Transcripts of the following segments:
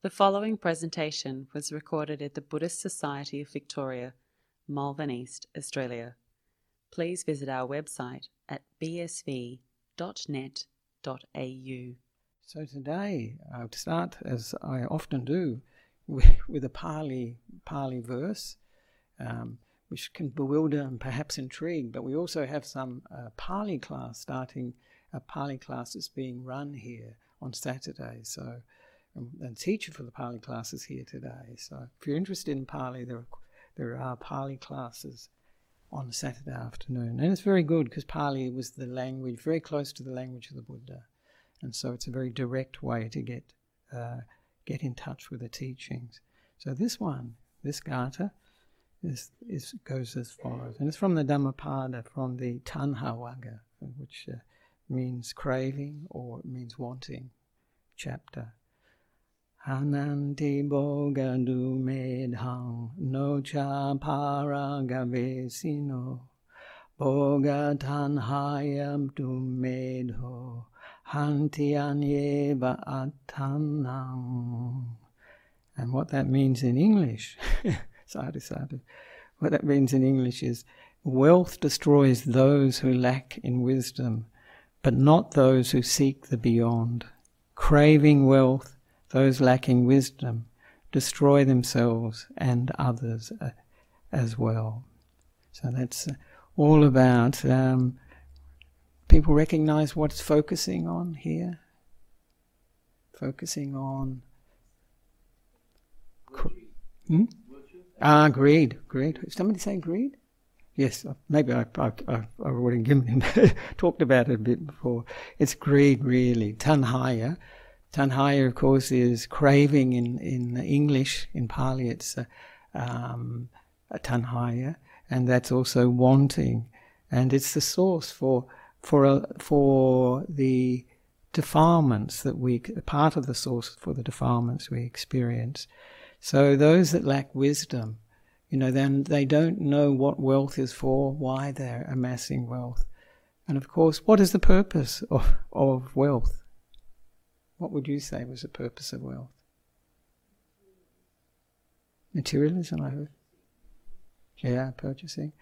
The following presentation was recorded at the Buddhist Society of Victoria, Malvern East, Australia. Please visit our website at bsv.net.au. So today I'll start, as I often do, with, a Pali, Pali verse, um, which can bewilder and perhaps intrigue. But we also have some uh, Pali class starting. A Pali class is being run here on Saturday. So, and teacher for the Pali classes here today. So, if you're interested in Pali, there are, there are Pali classes on Saturday afternoon, and it's very good because Pali was the language very close to the language of the Buddha, and so it's a very direct way to get uh, get in touch with the teachings. So this one, this Gatha, is, is goes as follows, and it's from the Dhammapada, from the Tanha Vagga, which uh, means craving or means wanting chapter. Ananti bogadu medhang no cha boga tanhayam tu medho hantianyeva attanang. And what that means in English, sadhu sadhu, what that means in English is wealth destroys those who lack in wisdom, but not those who seek the beyond. Craving wealth, those lacking wisdom destroy themselves and others uh, as well. So that's uh, all about um, people recognize what's focusing on here. Focusing on. Hmm? Ah, greed, greed. Somebody say greed? Yes, uh, maybe I, I, I already given talked about it a bit before. It's greed, really. Tanhaya. Tanhaya, of course, is craving in, in English. In Pali, it's uh, um, tanhaya, and that's also wanting. And it's the source for for a, for the defilements that we part of the source for the defilements we experience. So those that lack wisdom, you know, then they don't know what wealth is for, why they're amassing wealth, and of course, what is the purpose of, of wealth? What would you say was the purpose of wealth? Materialism, I hope. Yeah, purchasing.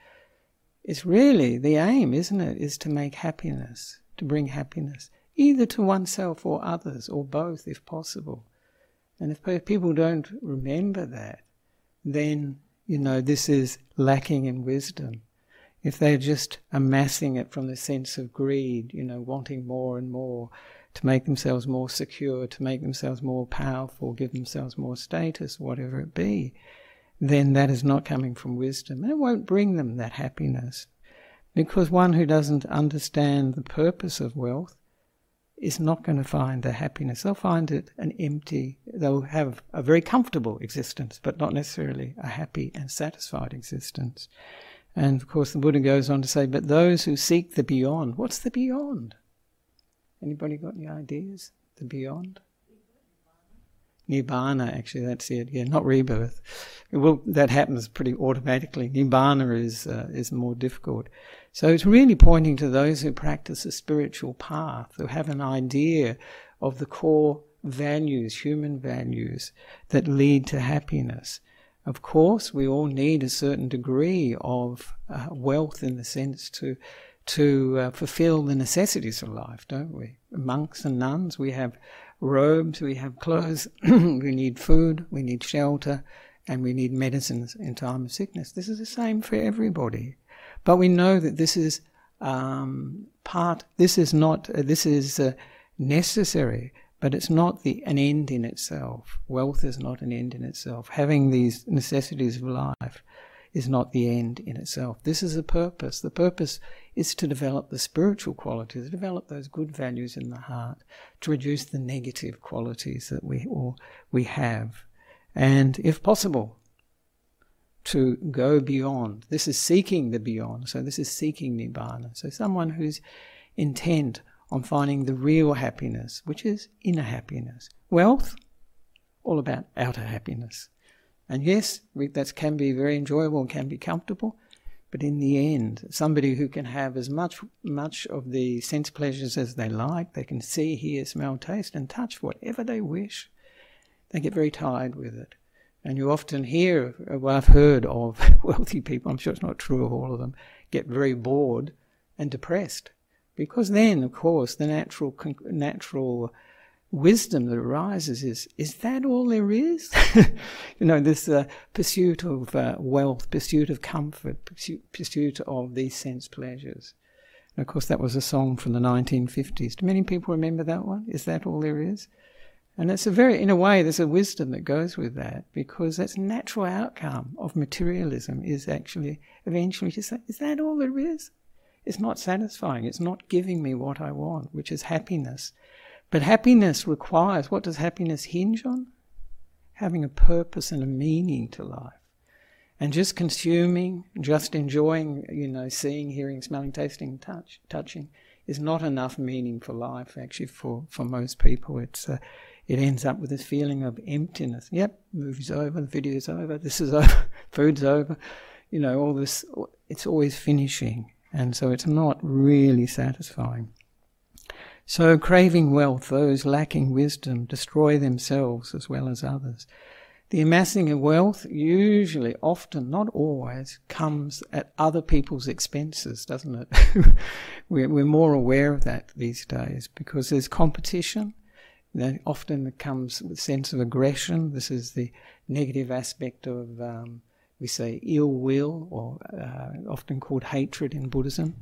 It's really the aim, isn't it? Is to make happiness, to bring happiness, either to oneself or others, or both if possible. And if people don't remember that, then, you know, this is lacking in wisdom. If they're just amassing it from the sense of greed, you know, wanting more and more to make themselves more secure, to make themselves more powerful, give themselves more status, whatever it be, then that is not coming from wisdom. And it won't bring them that happiness. Because one who doesn't understand the purpose of wealth is not going to find the happiness. They'll find it an empty, they'll have a very comfortable existence, but not necessarily a happy and satisfied existence. And of course, the Buddha goes on to say, but those who seek the beyond, what's the beyond? Anybody got any ideas? The beyond? Nibbana, actually, that's it. Yeah, not rebirth. Well, that happens pretty automatically. Nibbana is uh, is more difficult. So it's really pointing to those who practice a spiritual path, who have an idea of the core values, human values, that lead to happiness. Of course, we all need a certain degree of uh, wealth in the sense to to uh, fulfill the necessities of life, don't we? Monks and nuns, we have robes, we have clothes, we need food, we need shelter, and we need medicines in time of sickness. This is the same for everybody. But we know that this is um, part, this is not, uh, this is uh, necessary, but it's not the, an end in itself. Wealth is not an end in itself. Having these necessities of life is not the end in itself. This is a purpose. The purpose is to develop the spiritual qualities, to develop those good values in the heart, to reduce the negative qualities that we all we have, and if possible, to go beyond. This is seeking the beyond. So this is seeking nibbana. So someone who's intent on finding the real happiness, which is inner happiness. Wealth, all about outer happiness. And yes, that can be very enjoyable and can be comfortable, but in the end, somebody who can have as much much of the sense pleasures as they like, they can see, hear, smell, taste, and touch whatever they wish. they get very tired with it. And you often hear, well, I've heard of wealthy people, I'm sure it's not true of all of them, get very bored and depressed. Because then, of course, the natural, natural wisdom that arises is, is that all there is? you know, this uh, pursuit of uh, wealth, pursuit of comfort, pursuit, pursuit of these sense pleasures. And of course, that was a song from the 1950s. Do many people remember that one? Is that all there is? And it's a very, in a way, there's a wisdom that goes with that because that's natural outcome of materialism is actually eventually to say, is that all there is? It's not satisfying. It's not giving me what I want, which is happiness. But happiness requires, what does happiness hinge on? Having a purpose and a meaning to life. And just consuming, just enjoying, you know, seeing, hearing, smelling, tasting, touch, touching is not enough meaning for life, actually, for, for most people. It's, uh, it ends up with this feeling of emptiness. Yep, movie's over, the video's over, this is over, food's over. You know, all this, it's always finishing. And so it's not really satisfying. So, craving wealth, those lacking wisdom destroy themselves as well as others. The amassing of wealth usually, often, not always, comes at other people's expenses, doesn't it? we're, we're more aware of that these days because there's competition that often comes with sense of aggression. This is the negative aspect of, um, we say, ill will, or uh, often called hatred in Buddhism.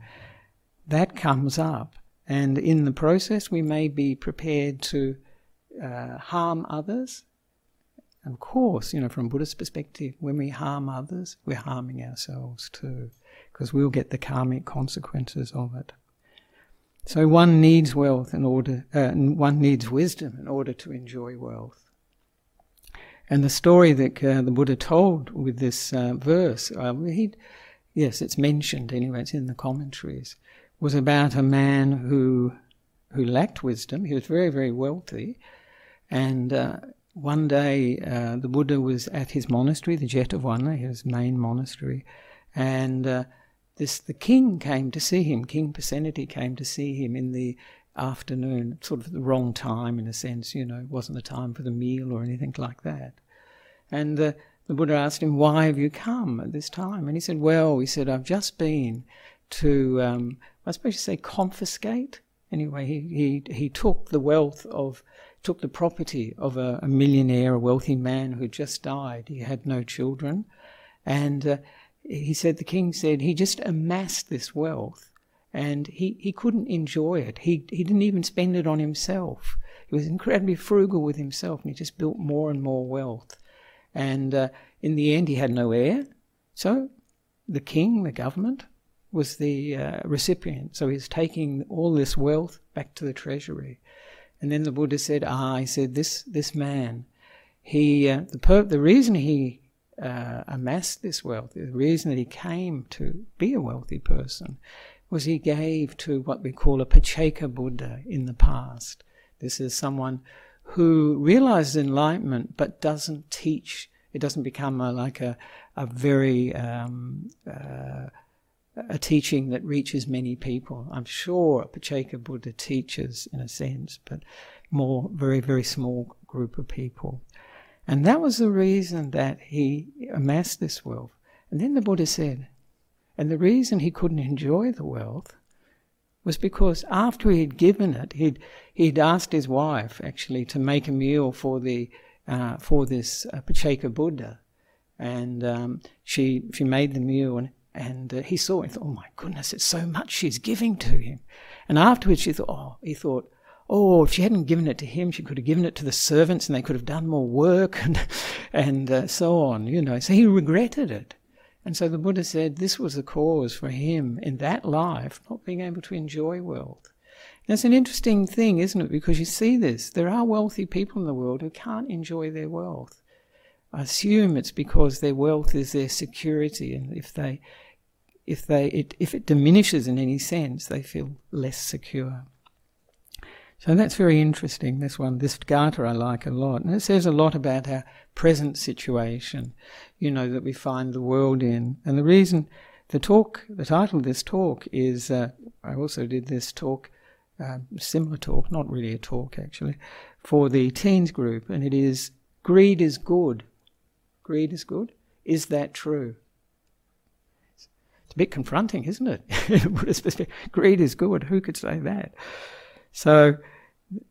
That comes up. And in the process, we may be prepared to uh, harm others. Of course, you know, from Buddhist perspective, when we harm others, we're harming ourselves too, because we'll get the karmic consequences of it. So one needs wealth in order, uh, one needs wisdom in order to enjoy wealth. And the story that uh, the Buddha told with this uh, verse, uh, he, yes, it's mentioned anyway, it's in the commentaries, was about a man who who lacked wisdom. He was very, very wealthy, and uh, one day uh, the Buddha was at his monastery, the Jetavana, his main monastery, and this the king came to see him. King Pasenadi came to see him in the afternoon, sort of the wrong time in a sense. You know, it wasn't the time for the meal or anything like that. And the Buddha asked him, "Why have you come at this time?" And he said, "Well, he said I've just been to, um, I suppose you say, confiscate." Anyway, he, he he took the wealth of took the property of a, a millionaire, a wealthy man who just died. He had no children, and uh, he said, the king said, he just amassed this wealth and he, he couldn't enjoy it. He, he didn't even spend it on himself. He was incredibly frugal with himself and he just built more and more wealth. And uh, in the end, he had no heir. So the king, the government, was the uh, recipient. So he's taking all this wealth back to the treasury. And then the Buddha said, Ah, he said, this, this man, he, uh, the, per- the reason he uh, amassed this wealth, the reason that he came to be a wealthy person, was he gave to what we call a Pacceka Buddha in the past. This is someone who realizes enlightenment but doesn't teach. It doesn't become a, like a, a very um, uh, a teaching that reaches many people. I'm sure Pacceka Buddha teaches in a sense, but more very very small group of people. And that was the reason that he amassed this wealth. And then the Buddha said, and the reason he couldn't enjoy the wealth was because after he had given it, he'd, he'd asked his wife actually to make a meal for the uh, for this uh, Pacceka Buddha, and um, she she made the meal and and uh, he saw it. Thought, oh my goodness, it's so much she's giving to him. And afterwards, she thought, oh, he thought, oh, if she hadn't given it to him, she could have given it to the servants and they could have done more work and, and uh, so on, you know. So he regretted it. And so the Buddha said this was the cause for him in that life not being able to enjoy wealth. And it's an interesting thing, isn't it? Because you see this. There are wealthy people in the world who can't enjoy their wealth. I assume it's because their wealth is their security, and if they, if they, it, if it diminishes in any sense, they feel less secure. So that's very interesting, this one. This Gatha I like a lot. And it says a lot about our present situation, you know, that we find the world in. And the reason the talk, the title of this talk is, uh, I also did this talk, uh, similar talk, not really a talk actually, for the teens group, and it is greed is good. Greed is good. Is that true? A bit confronting, isn't it? greed is good. Who could say that? So,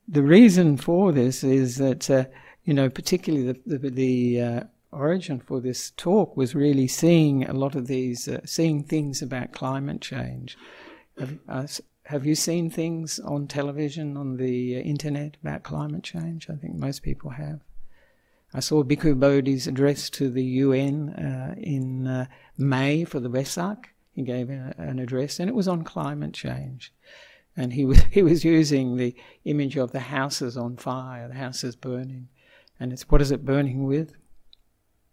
the reason for this is that, uh, you know, particularly the, the, the uh, origin for this talk was really seeing a lot of these, uh, seeing things about climate change. Have, uh, have you seen things on television, on the uh, internet about climate change? I think most people have. I saw Bhikkhu Bodhi's address to the UN uh, in May for the Vesak. He gave an address, and it was on climate change. And he was he was using the image of the houses on fire, the houses burning, and it's what is it burning with?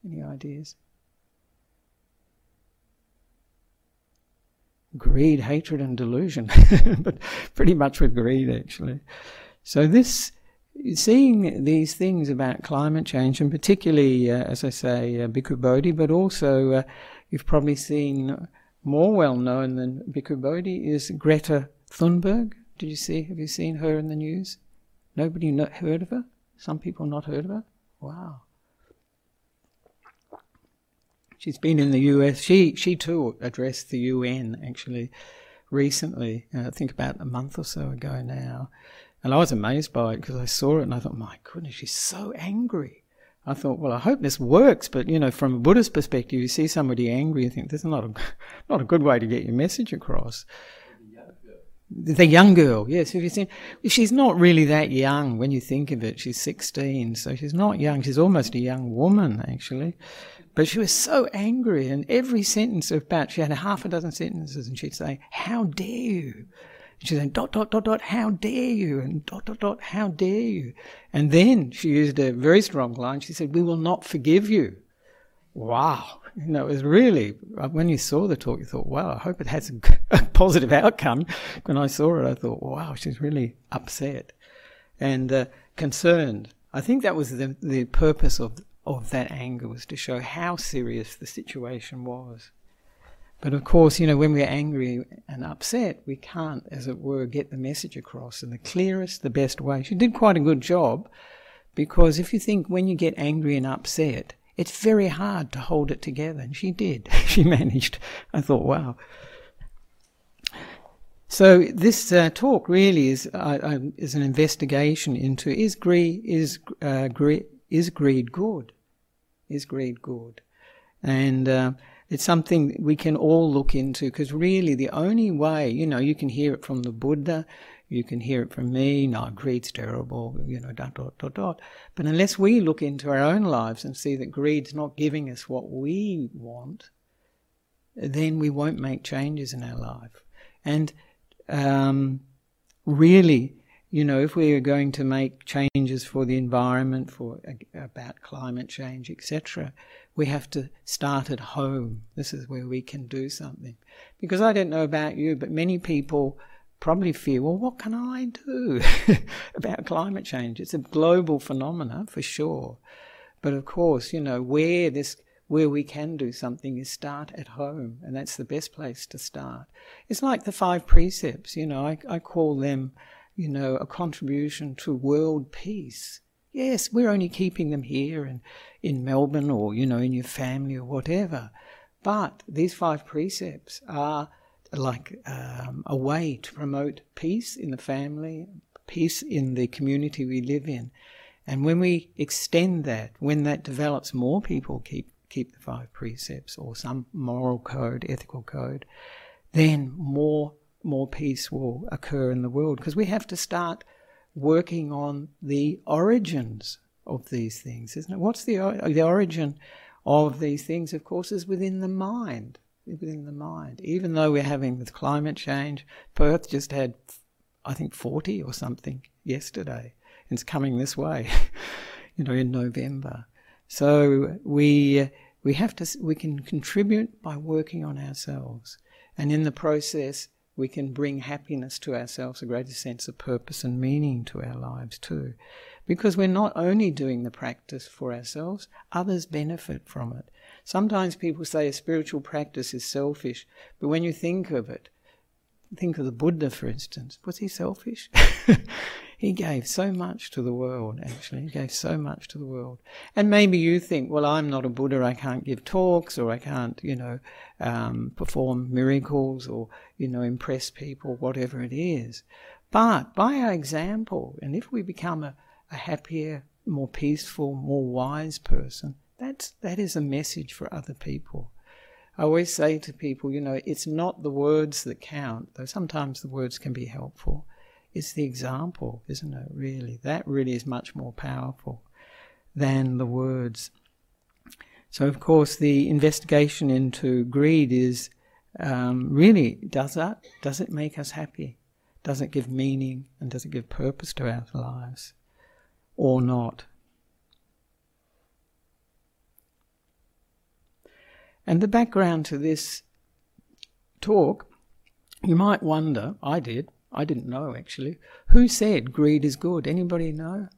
Any ideas? Greed, hatred, and delusion, but pretty much with greed actually. So this seeing these things about climate change, and particularly, uh, as I say, uh, Bhikkhu Bodhi, but also uh, you've probably seen more well known than Bhikkhu Bodhi is Greta Thunberg. Did you see? Have you seen her in the news? Nobody not heard of her. Some people not heard of her. Wow. She's been in the U.S. She she too addressed the UN actually recently. Uh, I think about a month or so ago now and I was amazed by it because I saw it and I thought, my goodness, she's so angry. I thought, well, I hope this works. But, you know, from a Buddhist perspective, you see somebody angry, you think this is not a, not a good way to get your message across. The young girl, yes. Have you seen? She's not really that young when you think of it. She's 16, so she's not young. She's almost a young woman, actually. But she was so angry, and every sentence about, she had a half a dozen sentences, and she'd say, How dare you? She said, dot, dot, dot, dot, how dare you? And dot, dot, dot, how dare you? And then she used a very strong line. She said, we will not forgive you. Wow. You know, it was really, when you saw the talk, you thought, wow, I hope it has a, a positive outcome. When I saw it, I thought, wow, she's really upset and uh, concerned. I think that was the, the purpose of, of that anger was to show how serious the situation was. But of course, you know, when we're angry and upset, we can't, as it were, get the message across in the clearest, the best way. She did quite a good job because if you think when you get angry and upset, it's very hard to hold it together. And she did. she managed. I thought, wow. So this uh, talk really is uh, uh, is an investigation into is greed is uh, greed is greed good, is greed good, and uh, it's something we can all look into because really the only way, you know, you can hear it from the Buddha, you can hear it from me, no, greed's terrible, you know, dot, dot, dot, dot. But unless we look into our own lives and see that greed's not giving us what we want, then we won't make changes in our life. And um, really, you know, if we are going to make changes for the environment, for about climate change, etc., we have to start at home. This is where we can do something. Because I don't know about you, but many people probably feel, well, what can I do about climate change? It's a global phenomenon for sure. But of course, you know, where this where we can do something is start at home, and that's the best place to start. It's like the five precepts, you know, I, I call them you know, a contribution to world peace. Yes, we're only keeping them here and in Melbourne or, you know, in your family or whatever. But these five precepts are like um, a way to promote peace in the family, peace in the community we live in. And when we extend that, when that develops, more people keep keep the five precepts or some moral code, ethical code, then more more peace will occur in the world because we have to start working on the origins of these things, isn't it? What's the the origin of these things? Of course, is within the mind. Within the mind. Even though we're having with climate change, Perth just had, I think, forty or something yesterday. It's coming this way, you know, in November. So we we have to we can contribute by working on ourselves, and in the process we can bring happiness to ourselves, a greater sense of purpose and meaning to our lives too. Because we're not only doing the practice for ourselves, others benefit from it. Sometimes people say a spiritual practice is selfish, but when you think of it, think of the Buddha, for instance. Was he selfish? he gave so much to the world, actually. He gave so much to the world. And maybe you think, well, I'm not a Buddha, I can't give talks, or I can't, you know, um, perform miracles, or, you know, impress people, whatever it is. But by our example, and if we become a, a happier, more peaceful, more wise person, that's, that is a message for other people. I always say to people, you know, it's not the words that count, though sometimes the words can be helpful. It's the example, isn't it, really? That really is much more powerful than the words. So, of course, the investigation into greed is um, really does that? Does it make us happy? Does it give meaning and does it give purpose to our lives or not? And the background to this talk, you might wonder, I did, I didn't know actually, who said greed is good? Anybody know?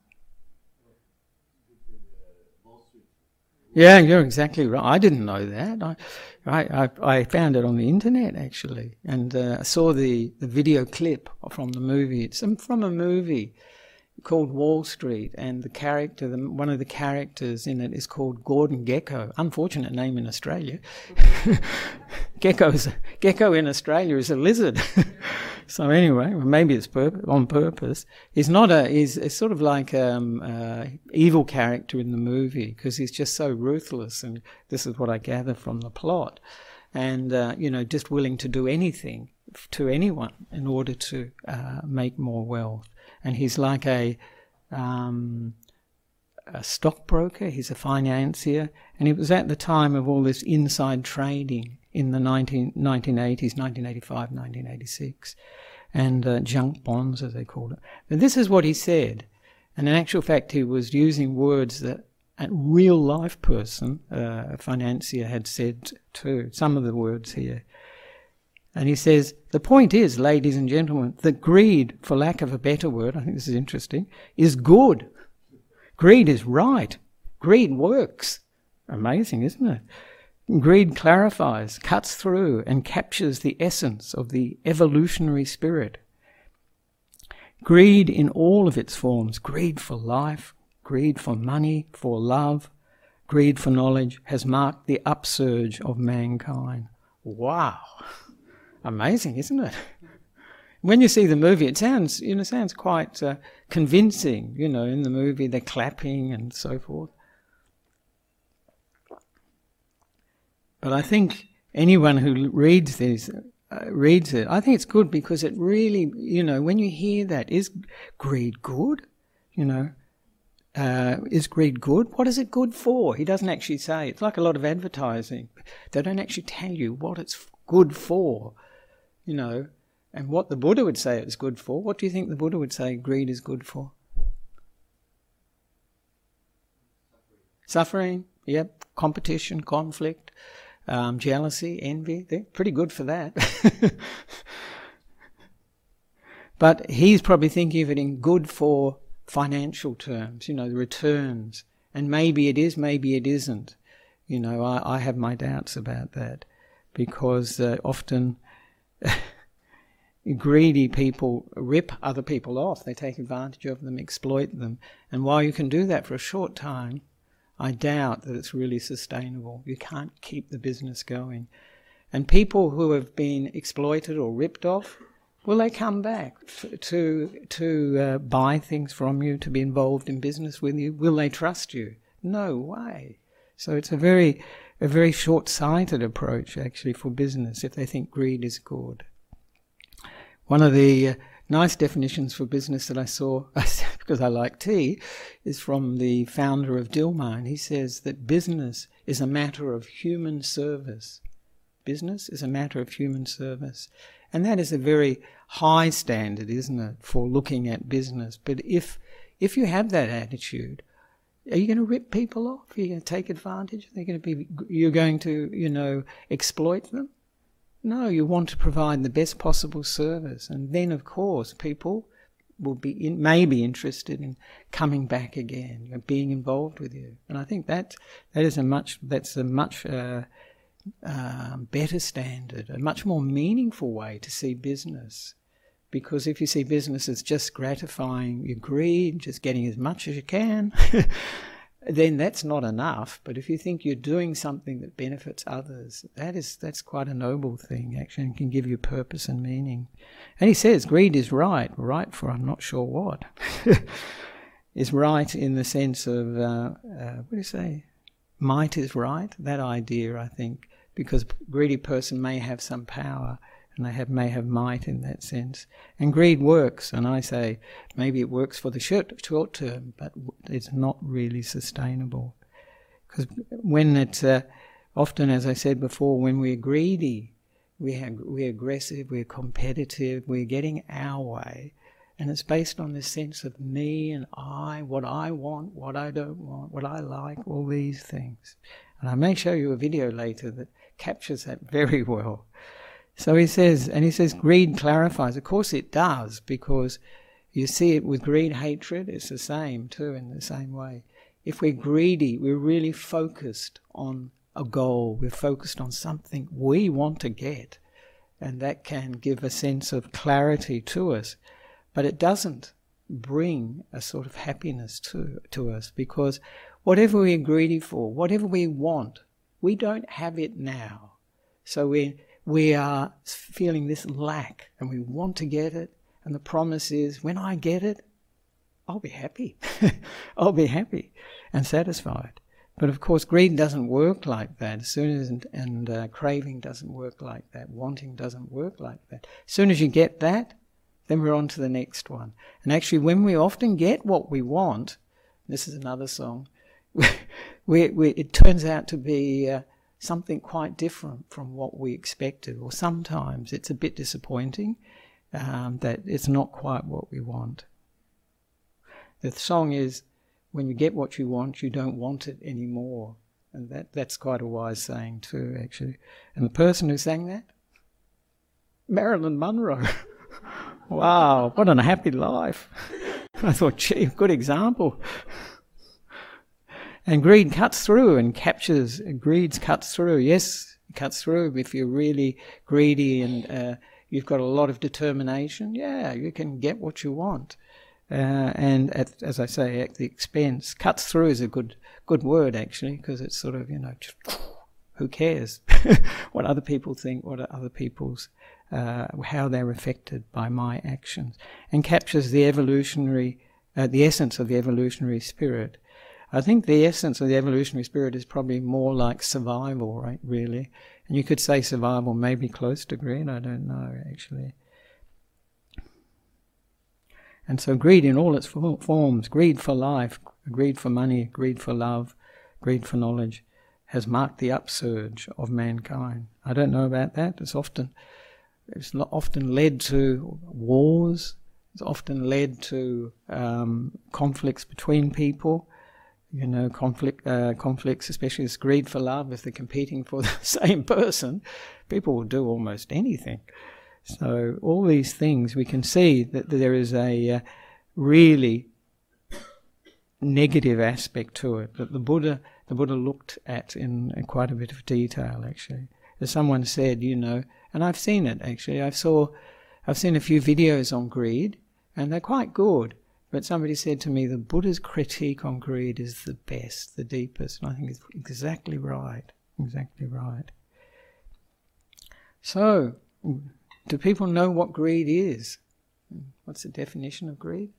Yeah, you're exactly right. I didn't know that. I, I, I found it on the internet actually, and uh, I saw the, the video clip from the movie. It's from a movie called Wall Street, and the character, the, one of the characters in it is called Gordon Gekko. Unfortunate name in Australia. Gekko's gecko in Australia is a lizard. so anyway, well, maybe it's on purpose. He's not a. He's sort of like um, uh, evil character in the movie because he's just so ruthless, and this is what I gather from the plot. And uh, you know, just willing to do anything to anyone in order to uh, make more wealth and he's like a, um, a stockbroker, he's a financier, and it was at the time of all this inside trading in the 19, 1980s, 1985, 1986, and uh, junk bonds, as they called it. And this is what he said. And in actual fact, he was using words that a real life person, uh, a financier, had said too. Some of the words here. And he says, the point is, ladies and gentlemen, that greed, for lack of a better word, I think this is interesting, is good. Greed is right. Greed works. Amazing, isn't it? Greed clarifies, cuts through, and captures the essence of the evolutionary spirit. Greed in all of its forms greed for life, greed for money, for love, greed for knowledge has marked the upsurge of mankind. Wow! Amazing, isn't it? When you see the movie, it sounds you know sounds quite uh, convincing. You know, in the movie they're clapping and so forth. But I think anyone who reads this uh, reads it, I think it's good because it really, you know, when you hear that, is greed good? You know, uh, is greed good? What is it good for? He doesn't actually say. It's like a lot of advertising. They don't actually tell you what it's good for you know, and what the Buddha would say it's good for. What do you think the Buddha would say greed is good for? Suffering, yep. Competition, conflict, um, jealousy, envy. They're pretty good for that. but he's probably thinking of it in good for financial terms, you know, the returns. And maybe it is, maybe it isn't. You know, I, I have my doubts about that because uh, often greedy people rip other people off. They take advantage of them, exploit them. And while you can do that for a short time, I doubt that it's really sustainable. You can't keep the business going. And people who have been exploited or ripped off, will they come back to to uh, buy things from you, to be involved in business with you? Will they trust you? No way. So it's a very a very short-sighted approach actually for business if they think greed is good. One of the uh, nice definitions for business that I saw, because I like tea, is from the founder of and he says that business is a matter of human service. Business is a matter of human service. And that is a very high standard, isn't it, for looking at business. But if if you have that attitude, are you going to rip people off? Are you going to take advantage? Are they going to be? You're going to, you know, exploit them? No, you want to provide the best possible service, and then, of course, people will be in, may be interested in coming back again, you know, being involved with you. And I think that that is a much that's a much uh, um, better standard, a much more meaningful way to see business. Because if you see business as just gratifying your greed, just getting as much as you can, then that's not enough. But if you think you're doing something that benefits others, that is that's quite a noble thing actually, and can give you purpose and meaning. And he says greed is right, right for I'm not sure what. is right in the sense of uh, uh, what do you say? Might is right. That idea, I think, because greedy person may have some power and they have, may have might in that sense. And greed works, and I say maybe it works for the short, short term, but it's not really sustainable. Because when it's uh, often, as I said before, when we're greedy, we have, we're aggressive, we're competitive, we're getting our way, and it's based on this sense of me and I, what I want, what I don't want, what I like, all these things. And I may show you a video later that captures that very well. So he says, and he says, greed clarifies. Of course it does, because you see it with greed, hatred, it's the same too, in the same way. If we're greedy, we're really focused on a goal, we're focused on something we want to get, and that can give a sense of clarity to us. But it doesn't bring a sort of happiness to, to us because whatever we're greedy for, whatever we want, we don't have it now. So we we are feeling this lack and we want to get it. And the promise is, when I get it, I'll be happy. I'll be happy and satisfied. But of course, greed doesn't work like that. As soon as and, uh, craving doesn't work like that. Wanting doesn't work like that. As soon as you get that, then we're on to the next one. And actually, when we often get what we want, this is another song. we, we, it turns out to be uh, something quite different from what we expected, or sometimes it's a bit disappointing um, that it's not quite what we want. The song is, when you get what you want, you don't want it anymore. And that, that's quite a wise saying, too, actually. And the person who sang that? Marilyn Monroe. wow, what an happy life. I thought, gee, good example. And greed cuts through and captures, greed cuts through. Yes, it cuts through. If you're really greedy and uh, you've got a lot of determination, yeah, you can get what you want. Uh, and at, as I say, at the expense, cuts through is a good good word actually, because it's sort of you know, just, who cares what other people think, what are other people's, uh, how they're affected by my actions, and captures the evolutionary, uh, the essence of the evolutionary spirit. I think the essence of the evolutionary spirit is probably more like survival, right? Really, and you could say survival may be close to greed. I don't know actually. And so, greed in all its forms greed for life, greed for money, greed for love, greed for knowledge has marked the upsurge of mankind. I don't know about that. It's often, it's often led to wars. It's often led to um, conflicts between people you know, conflict, uh, conflicts, especially this greed for love, if they're competing for the same person, people will do almost anything. So all these things, we can see that there is a uh, really negative aspect to it that the Buddha, the Buddha looked at in, in quite a bit of detail. Actually, as someone said, you know, and I've seen it actually. I saw, I've seen a few videos on greed, and they're quite good. But somebody said to me, the Buddha's critique on greed is the best, the deepest. And I think it's exactly right. Exactly right. So, do people know what greed is? What's the definition of greed?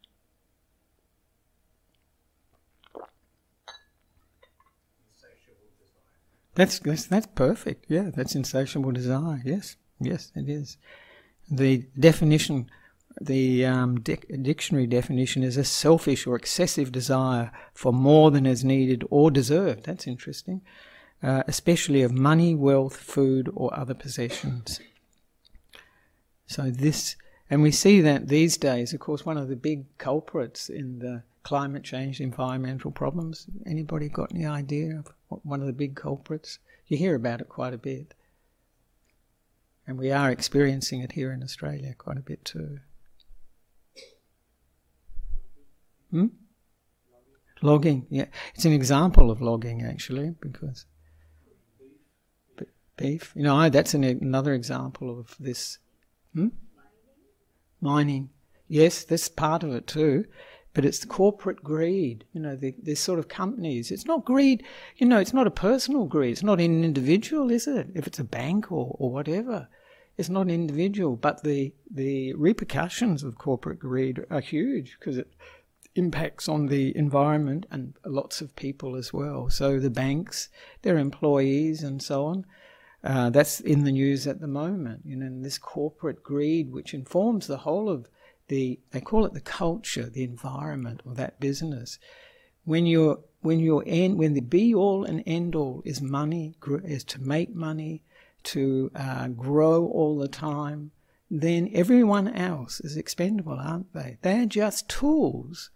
That's, that's that's perfect. Yeah, that's insatiable desire. Yes, yes, it is. The definition the um, dictionary definition is a selfish or excessive desire for more than is needed or deserved. That's interesting, uh, especially of money, wealth, food, or other possessions. So this, and we see that these days. Of course, one of the big culprits in the climate change, environmental problems. Anybody got any idea of what one of the big culprits? You hear about it quite a bit. And we are experiencing it here in Australia quite a bit too. Hmm? Logging, yeah. It's an example of logging, actually, because. beef. You know, I, that's an, another example of this. Hmm? Mining. Yes, that's part of it too. But it's corporate greed, you know, the, this sort of companies. It's not greed, you know, it's not a personal greed. It's not an individual, is it? If it's a bank or, or whatever. It's not an individual, but the, the repercussions of corporate greed are huge because it impacts on the environment and lots of people as well. So the banks, their employees, and so on. Uh, that's in the news at the moment. You know, this corporate greed, which informs the whole of the they call it the culture, the environment or that business. When you're when you're end, when the be all and end all is money, is to make money, to uh, grow all the time, then everyone else is expendable, aren't they? They're just tools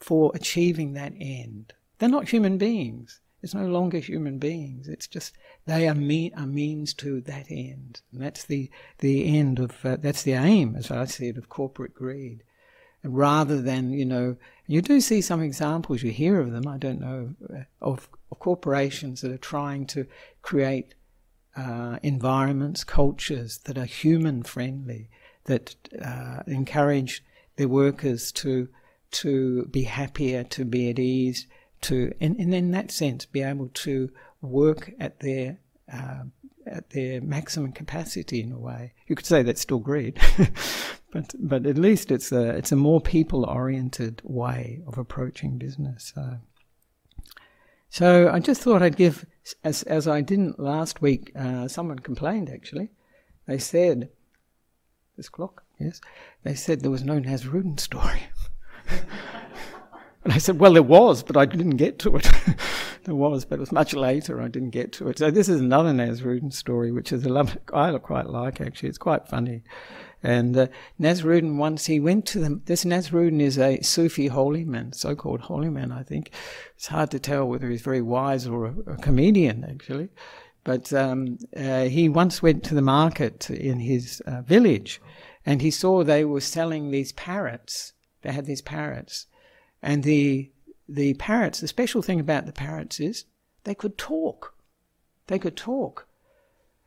for achieving that end. They're not human beings. It's no longer human beings. It's just they are me- a means to that end, and that's the the end of uh, that's the aim, as I said, of corporate greed. Rather than you know, you do see some examples. You hear of them. I don't know uh, of, of corporations that are trying to create uh, environments, cultures that are human friendly, that uh, encourage their workers to to be happier, to be at ease, to and, and in that sense be able to work at their uh, at their maximum capacity in a way. You could say that's still greed, but but at least it's a it's a more people oriented way of approaching business. So, so I just thought I'd give as as I didn't last week. Uh, someone complained actually. They said this clock. Yes, they said there was no Nasrudin story. And I said, well, there was, but I didn't get to it. there was, but it was much later. I didn't get to it. So this is another Nasrudin story, which is a love, I quite like actually. It's quite funny. And uh, Nasrudin once he went to them. This Nasrudin is a Sufi holy man, so-called holy man. I think it's hard to tell whether he's very wise or a, a comedian actually. But um, uh, he once went to the market in his uh, village, and he saw they were selling these parrots. They had these parrots and the the parrots, the special thing about the parrots is they could talk. They could talk.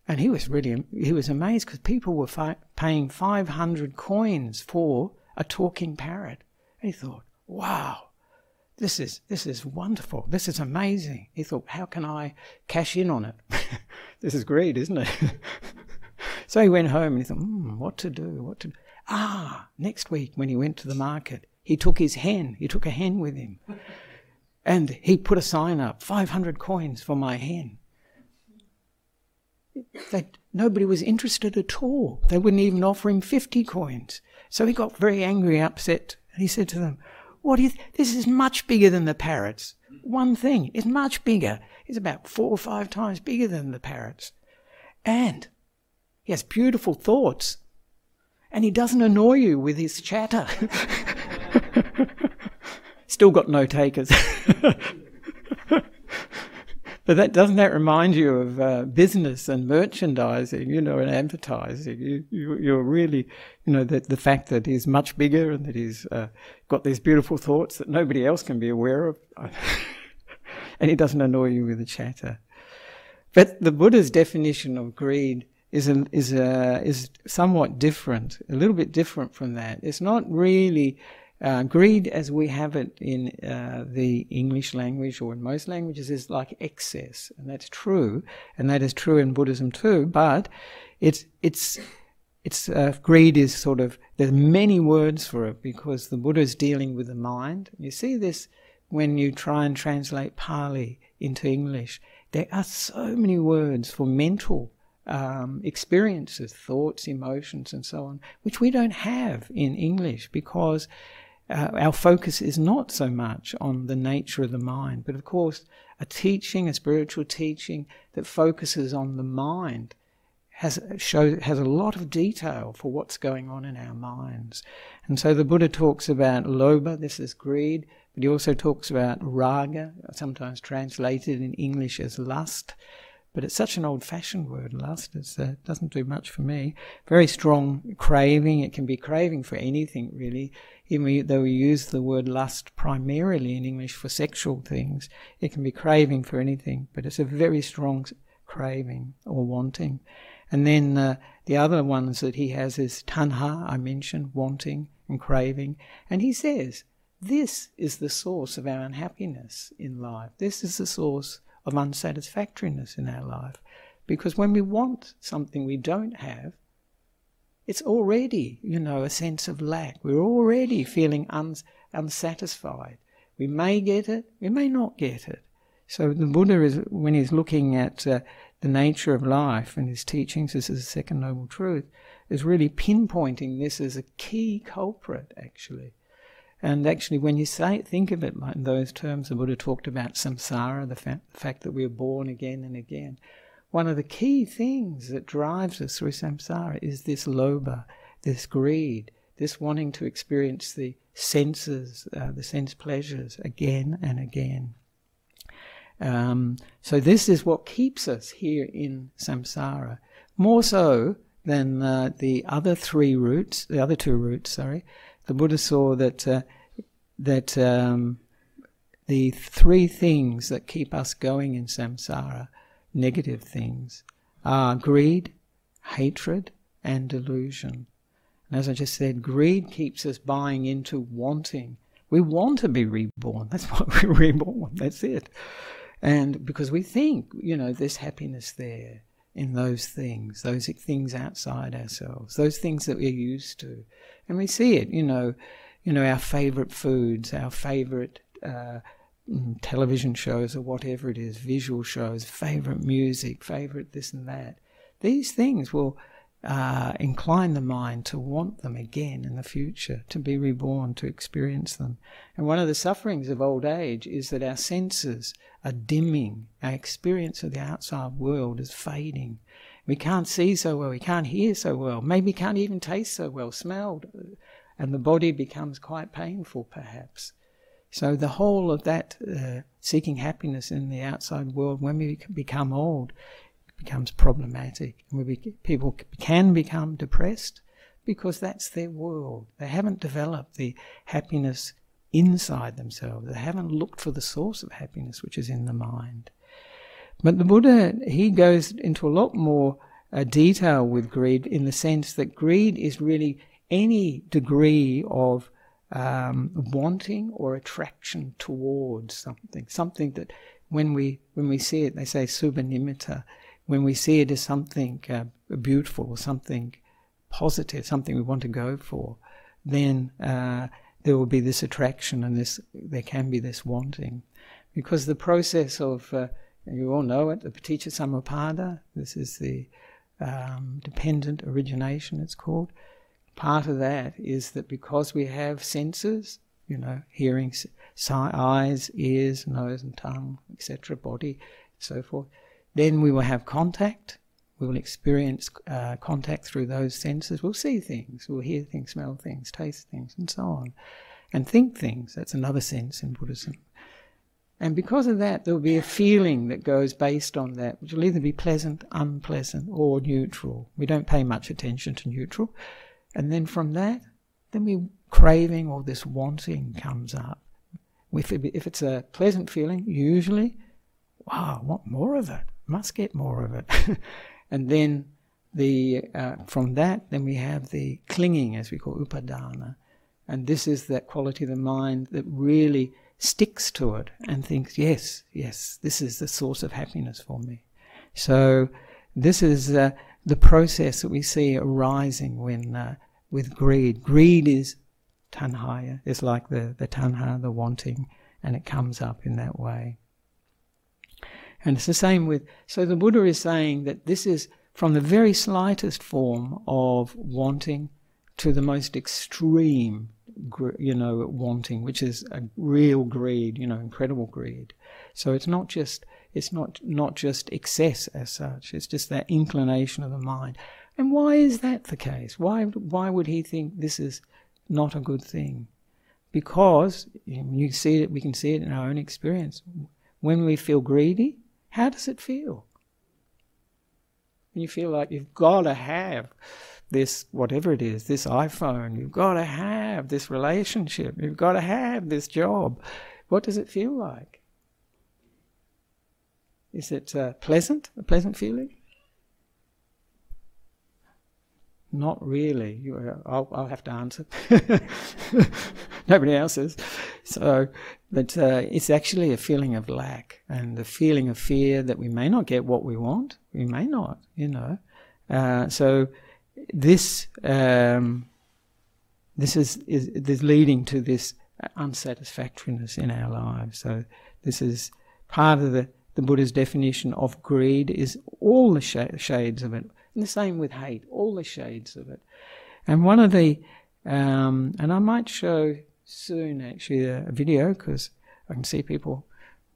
And he was really he was amazed because people were fi- paying 500 coins for a talking parrot. And he thought, "Wow, this is this is wonderful. This is amazing." He thought, "How can I cash in on it? this is greed, isn't it?" so he went home and he thought, hmm, "What to do? What to?" Do? Ah, next week when he went to the market, he took his hen, he took a hen with him. And he put a sign up 500 coins for my hen. That nobody was interested at all. They wouldn't even offer him 50 coins. So he got very angry, upset, and he said to them, What is this is much bigger than the parrots. One thing is much bigger. It's about four or five times bigger than the parrots. And he has beautiful thoughts. And he doesn't annoy you with his chatter. Still got no takers. but that doesn't that remind you of uh, business and merchandising, you know, and advertising? You, you are really, you know, that the fact that he's much bigger and that he's uh, got these beautiful thoughts that nobody else can be aware of, and he doesn't annoy you with the chatter. But the Buddha's definition of greed is a, is a, is somewhat different, a little bit different from that. It's not really uh, greed, as we have it in uh, the English language or in most languages, is like excess, and that's true, and that is true in Buddhism too. But it's it's it's uh, greed is sort of there's many words for it because the Buddha is dealing with the mind. You see this when you try and translate Pali into English. There are so many words for mental um, experiences, thoughts, emotions, and so on, which we don't have in English because uh, our focus is not so much on the nature of the mind, but of course, a teaching, a spiritual teaching that focuses on the mind has show, has a lot of detail for what's going on in our minds. And so the Buddha talks about lobha, this is greed, but he also talks about raga, sometimes translated in English as lust. But it's such an old fashioned word, lust. It uh, doesn't do much for me. Very strong craving. It can be craving for anything, really even though we use the word lust primarily in English for sexual things, it can be craving for anything, but it's a very strong craving or wanting. And then uh, the other ones that he has is tanha, I mentioned, wanting and craving. And he says, this is the source of our unhappiness in life. This is the source of unsatisfactoriness in our life. Because when we want something we don't have, it's already, you know, a sense of lack. We're already feeling uns- unsatisfied. We may get it, we may not get it. So the Buddha is, when he's looking at uh, the nature of life and his teachings, this is the second noble truth, is really pinpointing this as a key culprit, actually. And actually, when you say think of it in those terms, the Buddha talked about samsara, the, fa- fact that we are born again and again. One of the key things that drives us through samsara is this lobha, this greed, this wanting to experience the senses, uh, the sense pleasures again and again. Um, so this is what keeps us here in samsara, more so than uh, the other three roots, the other two roots, Sorry, the Buddha saw that uh, that um, the three things that keep us going in samsara, negative things, are greed, hatred, and delusion. And as I just said, greed keeps us buying into wanting. We want to be reborn. That's why we're reborn. That's it. And because we think, you know, there's happiness there in those things, those things outside ourselves, those things that we're used to. And we see it, you know, you know, our favorite foods, our favorite uh, mm, television shows or whatever it is, visual shows, favorite music, favorite this and that. These things will uh, incline the mind to want them again in the future, to be reborn, to experience them. And one of the sufferings of old age is that our senses are dimming, our experience of the outside world is fading. We can't see so well, we can't hear so well, maybe can't even taste so well, smell, and the body becomes quite painful perhaps. So the whole of that uh, seeking happiness in the outside world, when we become old, becomes problematic. And we be, people can become depressed because that's their world. They haven't developed the happiness inside themselves. They haven't looked for the source of happiness, which is in the mind. But the Buddha, he goes into a lot more uh, detail with greed in the sense that greed is really any degree of um, wanting or attraction towards something, something that when we when we see it, they say subha nimitta, when we see it as something uh, beautiful something positive, something we want to go for, then uh, there will be this attraction and this there can be this wanting, because the process of uh, you all know it, the paticca samuppada. This is the um, dependent origination. It's called. Part of that is that because we have senses, you know, hearing, eyes, ears, nose, and tongue, etc., body, so forth then we will have contact. We will experience uh, contact through those senses. We'll see things, we'll hear things, smell things, taste things, and so on. And think things. That's another sense in Buddhism. And because of that, there will be a feeling that goes based on that, which will either be pleasant, unpleasant, or neutral. We don't pay much attention to neutral. And then from that, then we craving or this wanting comes up. If, it, if it's a pleasant feeling, usually, wow, I want more of it must get more of it. and then the uh, from that, then we have the clinging, as we call upadana, and this is that quality of the mind that really sticks to it and thinks, yes, yes, this is the source of happiness for me. So this is uh, the process that we see arising when uh, with greed. Greed is tanhaya. It's like the the tanha, the wanting, and it comes up in that way. And it's the same with, so the Buddha is saying that this is from the very slightest form of wanting to the most extreme, you know, wanting, which is a real greed, you know, incredible greed. So it's not just, it's not, not just excess as such, it's just that inclination of the mind. And why is that the case? Why, why would he think this is not a good thing? Because you see it, we can see it in our own experience. When we feel greedy, how does it feel? You feel like you've got to have this, whatever it is, this iPhone, you've got to have this relationship, you've got to have this job. What does it feel like? Is it uh, pleasant? A pleasant feeling? Not really. Uh, I'll, I'll, have to answer. Nobody else is. So, but uh, it's actually a feeling of lack and the feeling of fear that we may not get what we want. We may not, you know. Uh, so, this um, this is, is leading to this unsatisfactoriness in our lives. So, this is part of the the Buddha's definition of greed is all the sh- shades of it and the same with hate, all the shades of it. And one of the, um, and I might show soon actually a, a video because I can see people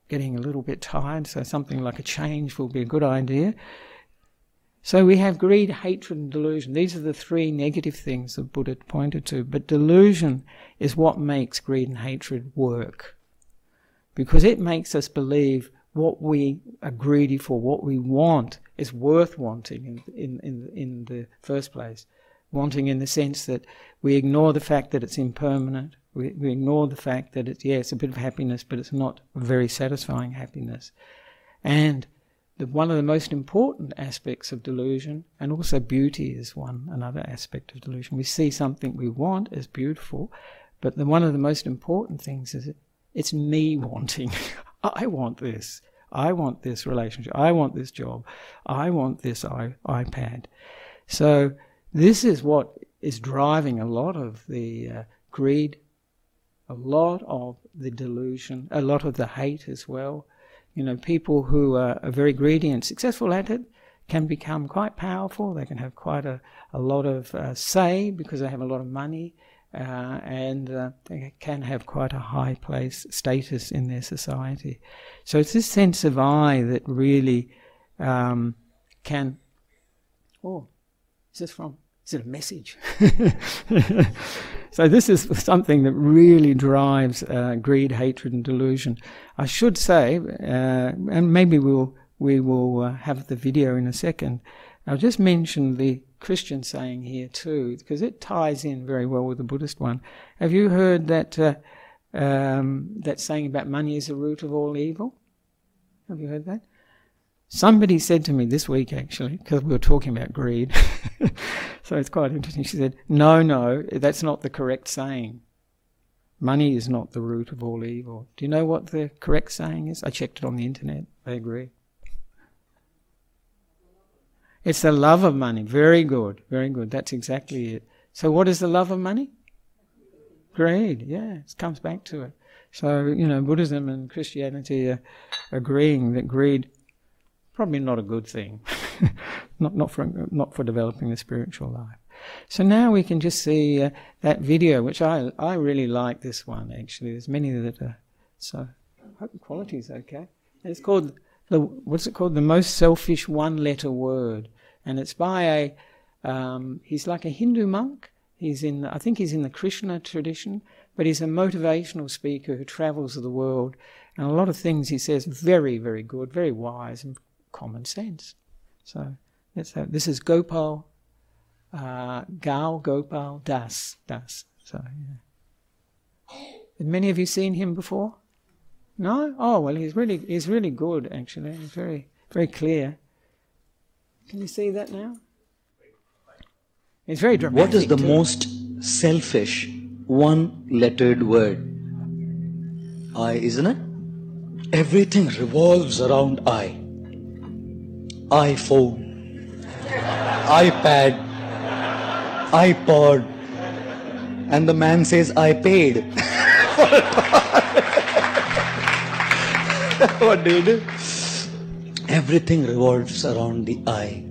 getting a little bit tired, so something like a change will be a good idea. So we have greed, hatred, and delusion. These are the three negative things that Buddha pointed to. But delusion is what makes greed and hatred work. Because it makes us believe what we are greedy for, what we want, is worth wanting in, in, in, in the first place. Wanting in the sense that we ignore the fact that it's impermanent, we, we ignore the fact that it's, yeah, it's a bit of happiness, but it's not very satisfying happiness. And the, one of the most important aspects of delusion, and also beauty is one another aspect of delusion. We see something we want as beautiful, but the, one of the most important things is it, it's me wanting. I want this. I want this relationship. I want this job. I want this I- iPad. So this is what is driving a lot of the uh, greed, a lot of the delusion, a lot of the hate as well. You know, people who are, are very greedy and successful at it can become quite powerful. They can have quite a, a lot of uh, say because they have a lot of money uh, and uh, they can have quite a high place status in their society. So it's this sense of I that really um, can. Oh, is this from? Is it a message? so this is something that really drives uh, greed, hatred, and delusion. I should say, uh, and maybe we'll we will uh, have the video in a second. I'll just mention the Christian saying here too, because it ties in very well with the Buddhist one. Have you heard that uh, um, that saying about money is the root of all evil? Have you heard that? Somebody said to me this week, actually, because we were talking about greed, so it's quite interesting. She said, "No, no, that's not the correct saying. Money is not the root of all evil." Do you know what the correct saying is? I checked it on the internet. I agree. It's the love of money. Very good, very good. That's exactly it. So, what is the love of money? Greed, yeah, it comes back to it. So, you know, Buddhism and Christianity are agreeing that greed probably not a good thing, not not for not for developing the spiritual life. So now we can just see uh, that video, which I I really like this one actually. There's many that are so. I hope the quality is okay. It's called the what's it called? The most selfish one-letter word, and it's by a. Um, he's like a Hindu monk. He's in. I think he's in the Krishna tradition, but he's a motivational speaker who travels the world, and a lot of things he says very, very good, very wise, and common sense. So that's how, this is Gopal. Uh, Gaur Gopal Das Das. So yeah. Have many of you seen him before? No? Oh well, he's really he's really good actually. He's very very clear. Can you see that now? It's very dramatic. What is the too. most selfish one-lettered word? I, isn't it? Everything revolves around I. iPhone, iPad, iPod, and the man says I paid. what do you do? Everything revolves around the I.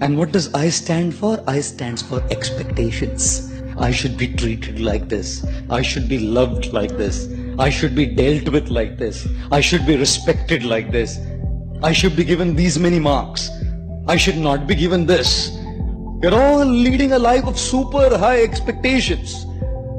And what does I stand for? I stands for expectations. I should be treated like this. I should be loved like this. I should be dealt with like this. I should be respected like this. I should be given these many marks. I should not be given this. We're all leading a life of super high expectations.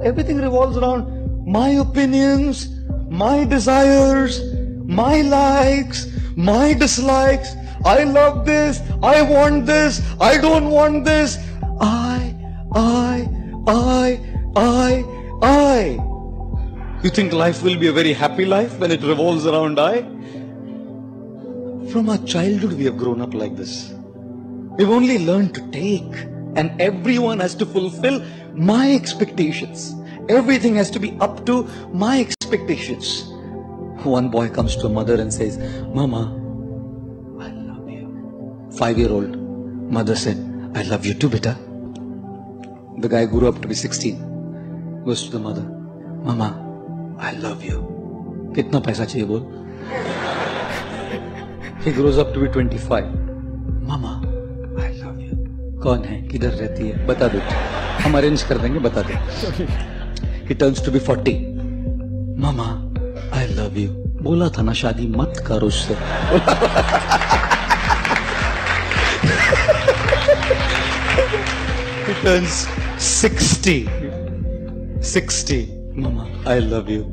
Everything revolves around my opinions, my desires, my likes, my dislikes. I love this. I want this. I don't want this. I, I, I, I, I. You think life will be a very happy life when it revolves around I? From our childhood, we have grown up like this. We've only learned to take, and everyone has to fulfill my expectations. Everything has to be up to my expectations. One boy comes to a mother and says, Mama, I love you. Five year old mother said, I love you too, beta. The guy grew up to be 16. Goes to the mother, Mama, I love you. कितना पैसा चाहिए बोल He grows up to be 25. Mama, I love you. कौन है किधर रहती है बता दो हम अरेंज कर देंगे बता दो He turns to be 40. Mama, I love you बोला था ना शादी मत करो उससे। मामा आई लव यू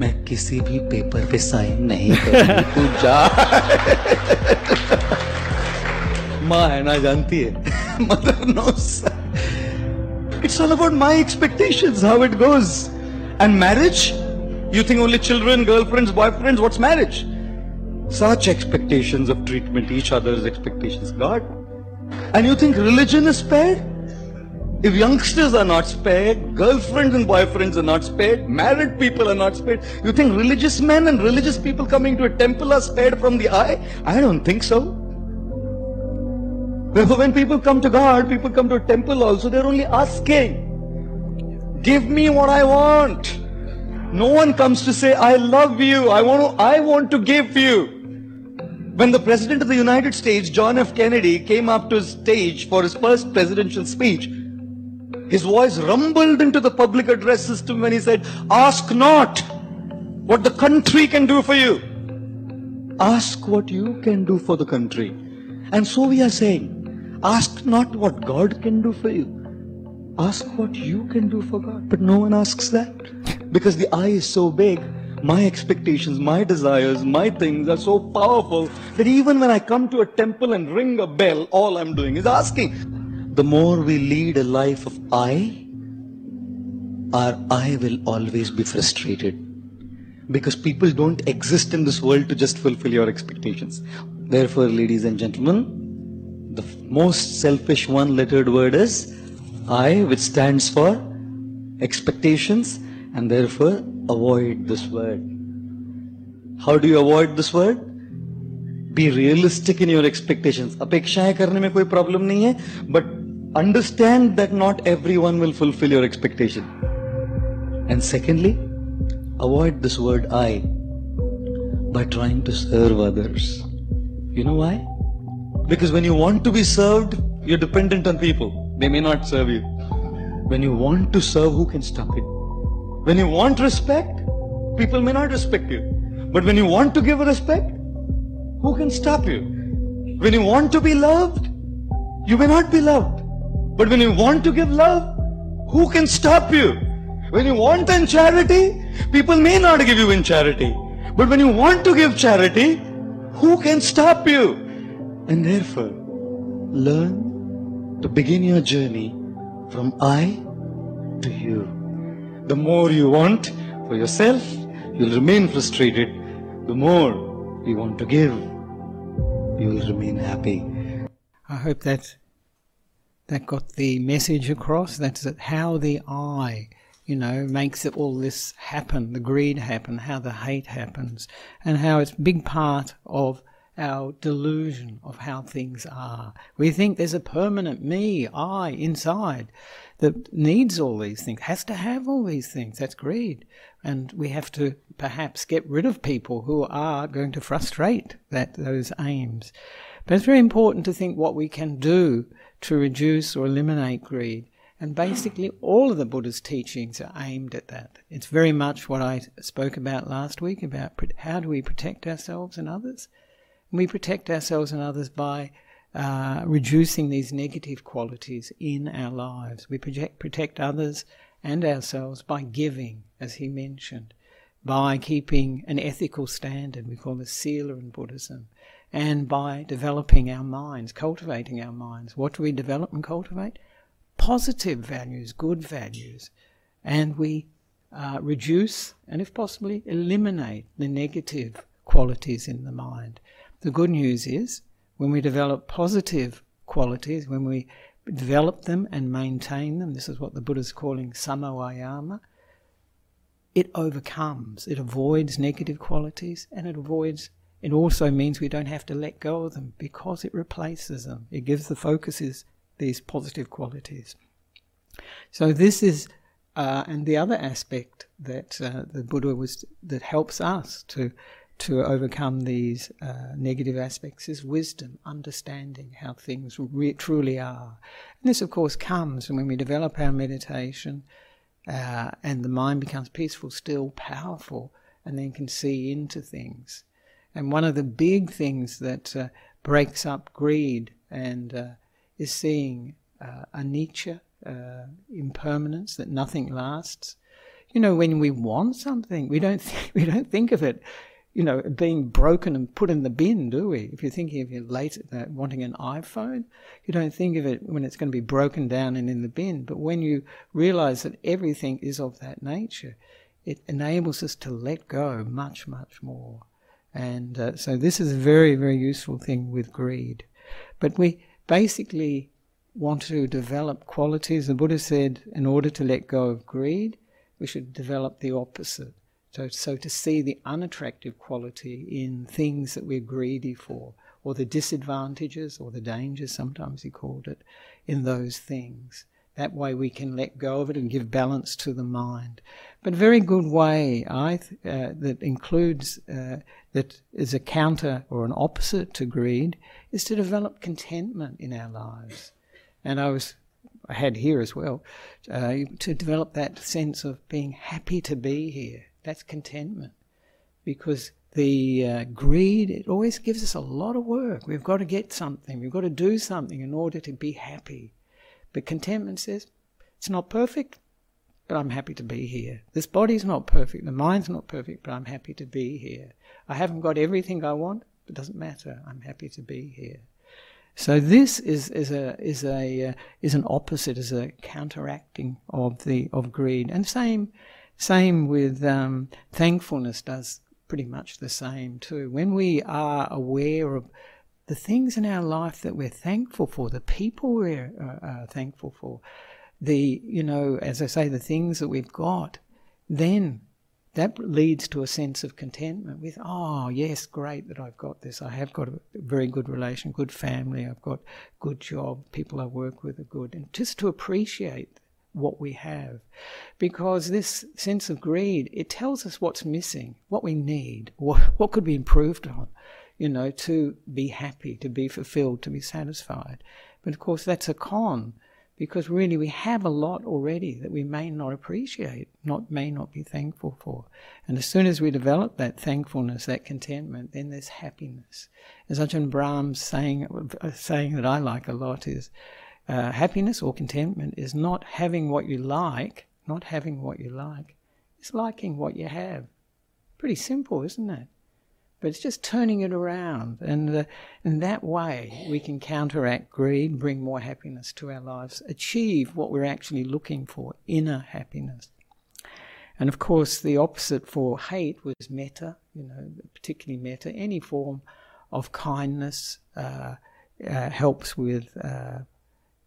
मैं किसी भी पेपर पे साइन नहीं तू जा। माँ है ना जानती है। Mother knows it's all about my expectation how it goes and marriage you think only children girlfriends boyfriends what's marriage such expectations of treatment each other's expectations god and you think religion is spared if youngsters are not spared, girlfriends and boyfriends are not spared, married people are not spared, you think religious men and religious people coming to a temple are spared from the eye? I don't think so. Therefore, when people come to God, people come to a temple also, they're only asking, give me what I want. No one comes to say, I love you, I want to, I want to give you. When the President of the United States, John F. Kennedy, came up to stage for his first presidential speech, his voice rumbled into the public address system when he said, Ask not what the country can do for you. Ask what you can do for the country. And so we are saying, Ask not what God can do for you. Ask what you can do for God. But no one asks that. Because the eye is so big, my expectations, my desires, my things are so powerful that even when I come to a temple and ring a bell, all I'm doing is asking the more we lead a life of I, our I will always be frustrated. Because people don't exist in this world to just fulfill your expectations. Therefore, ladies and gentlemen, the most selfish one lettered word is I, which stands for expectations, and therefore avoid this word. How do you avoid this word? Be realistic in your expectations. अपेक्षाएं करने में कोई problem नहीं है but understand that not everyone will fulfill your expectation. And secondly, avoid this word I by trying to serve others. You know why? Because when you want to be served, you're dependent on people. They may not serve you. When you want to serve, who can stop it? When you want respect, people may not respect you. But when you want to give respect, who can stop you? When you want to be loved, you may not be loved. But when you want to give love, who can stop you? When you want in charity, people may not give you in charity. But when you want to give charity, who can stop you? And therefore, learn to begin your journey from I to you. The more you want for yourself, you'll remain frustrated. The more you want to give, you'll remain happy. I hope that that got the message across. That's how the I, you know, makes it all this happen, the greed happen, how the hate happens, and how it's a big part of our delusion of how things are. We think there's a permanent me, I, inside that needs all these things, has to have all these things. That's greed. And we have to perhaps get rid of people who are going to frustrate that those aims. But it's very important to think what we can do to reduce or eliminate greed. And basically, all of the Buddha's teachings are aimed at that. It's very much what I spoke about last week about how do we protect ourselves and others. We protect ourselves and others by uh, reducing these negative qualities in our lives. We project, protect others and ourselves by giving, as he mentioned, by keeping an ethical standard. We call this sila in Buddhism and by developing our minds, cultivating our minds. What do we develop and cultivate? Positive values, good values. And we uh, reduce and, if possibly, eliminate the negative qualities in the mind. The good news is when we develop positive qualities, when we develop them and maintain them, this is what the Buddha is calling samma vayama, it overcomes, it avoids negative qualities and it avoids it also means we don't have to let go of them because it replaces them. It gives the focuses these positive qualities. So this is, uh, and the other aspect that uh, the Buddha was that helps us to to overcome these uh, negative aspects is wisdom, understanding how things re- truly are. And this, of course, comes when we develop our meditation uh, and the mind becomes peaceful, still, powerful, and then can see into things. And one of the big things that uh, breaks up greed and uh, is seeing uh, anicca, uh, impermanence, that nothing lasts. You know, when we want something, we don't th- we don't think of it, you know, being broken and put in the bin, do we? If you're thinking of your late uh, wanting an iPhone, you don't think of it when it's going to be broken down and in the bin. But when you realize that everything is of that nature, it enables us to let go much, much more. And uh, so this is a very, very useful thing with greed. But we basically want to develop qualities. The Buddha said, in order to let go of greed, we should develop the opposite. So, so to see the unattractive quality in things that we're greedy for, or the disadvantages or the dangers, sometimes he called it, in those things. That way we can let go of it and give balance to the mind. But a very good way I th- uh, that includes, uh, that is a counter or an opposite to greed, is to develop contentment in our lives. And I was, I had here as well, uh, to develop that sense of being happy to be here. That's contentment. Because the uh, greed, it always gives us a lot of work. We've got to get something, we've got to do something in order to be happy. But contentment says, it's not perfect, but I'm happy to be here. This body's not perfect, the mind's not perfect, but I'm happy to be here. I haven't got everything I want, but it doesn't matter. I'm happy to be here. So this is, is a is a uh, is an opposite, is a counteracting of the of greed, and same same with um, thankfulness does pretty much the same too. When we are aware of the things in our life that we're thankful for, the people we're uh, uh, thankful for, the, you know, as I say, the things that we've got, then that leads to a sense of contentment with, oh, yes, great that I've got this. I have got a very good relation, good family, I've got good job, people I work with are good. And just to appreciate what we have. Because this sense of greed, it tells us what's missing, what we need, what, what could be improved on you know, to be happy, to be fulfilled, to be satisfied. But of course, that's a con because really we have a lot already that we may not appreciate, not may not be thankful for. And as soon as we develop that thankfulness, that contentment, then there's happiness. As Ajahn Brahm's saying, a saying that I like a lot is, uh, happiness or contentment is not having what you like, not having what you like, it's liking what you have. Pretty simple, isn't it? But it's just turning it around. And uh, in that way, we can counteract greed, bring more happiness to our lives, achieve what we're actually looking for inner happiness. And of course, the opposite for hate was metta, you know, particularly metta. Any form of kindness uh, uh, helps with, uh,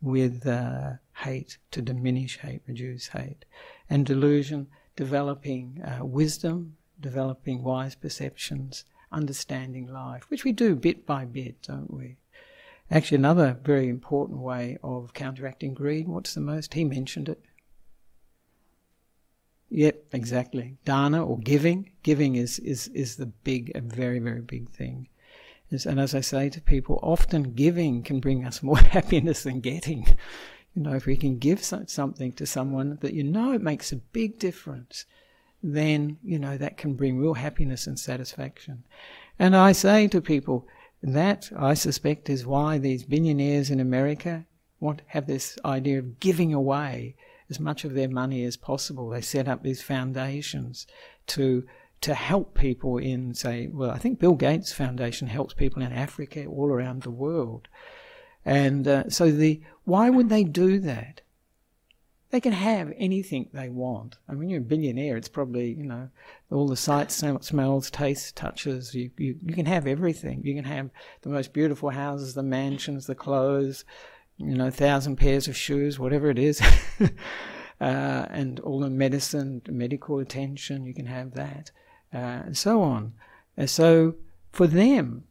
with uh, hate, to diminish hate, reduce hate. And delusion, developing uh, wisdom, developing wise perceptions, understanding life, which we do bit by bit, don't we? Actually, another very important way of counteracting greed, what's the most? He mentioned it. Yep, exactly. Dana or giving. Giving is, is, is the big, a very, very big thing. And as I say to people, often giving can bring us more happiness than getting. You know, if we can give something to someone that you know it makes a big difference, then, you know, that can bring real happiness and satisfaction. And I say to people, that I suspect is why these billionaires in America want have this idea of giving away as much of their money as possible. They set up these foundations to to help people in, say, well, I think Bill Gates Foundation helps people in Africa all around the world. And uh, so the why would they do that? they can have anything they want. I mean, you're a billionaire, it's probably, you know, all the sights, smells, tastes, touches. You, you, you can have everything. You can have the most beautiful houses, the mansions, the clothes, you know, thousand pairs of shoes, whatever it is. uh, and all the medicine, medical attention, you can have that, uh, and so on. And so for them,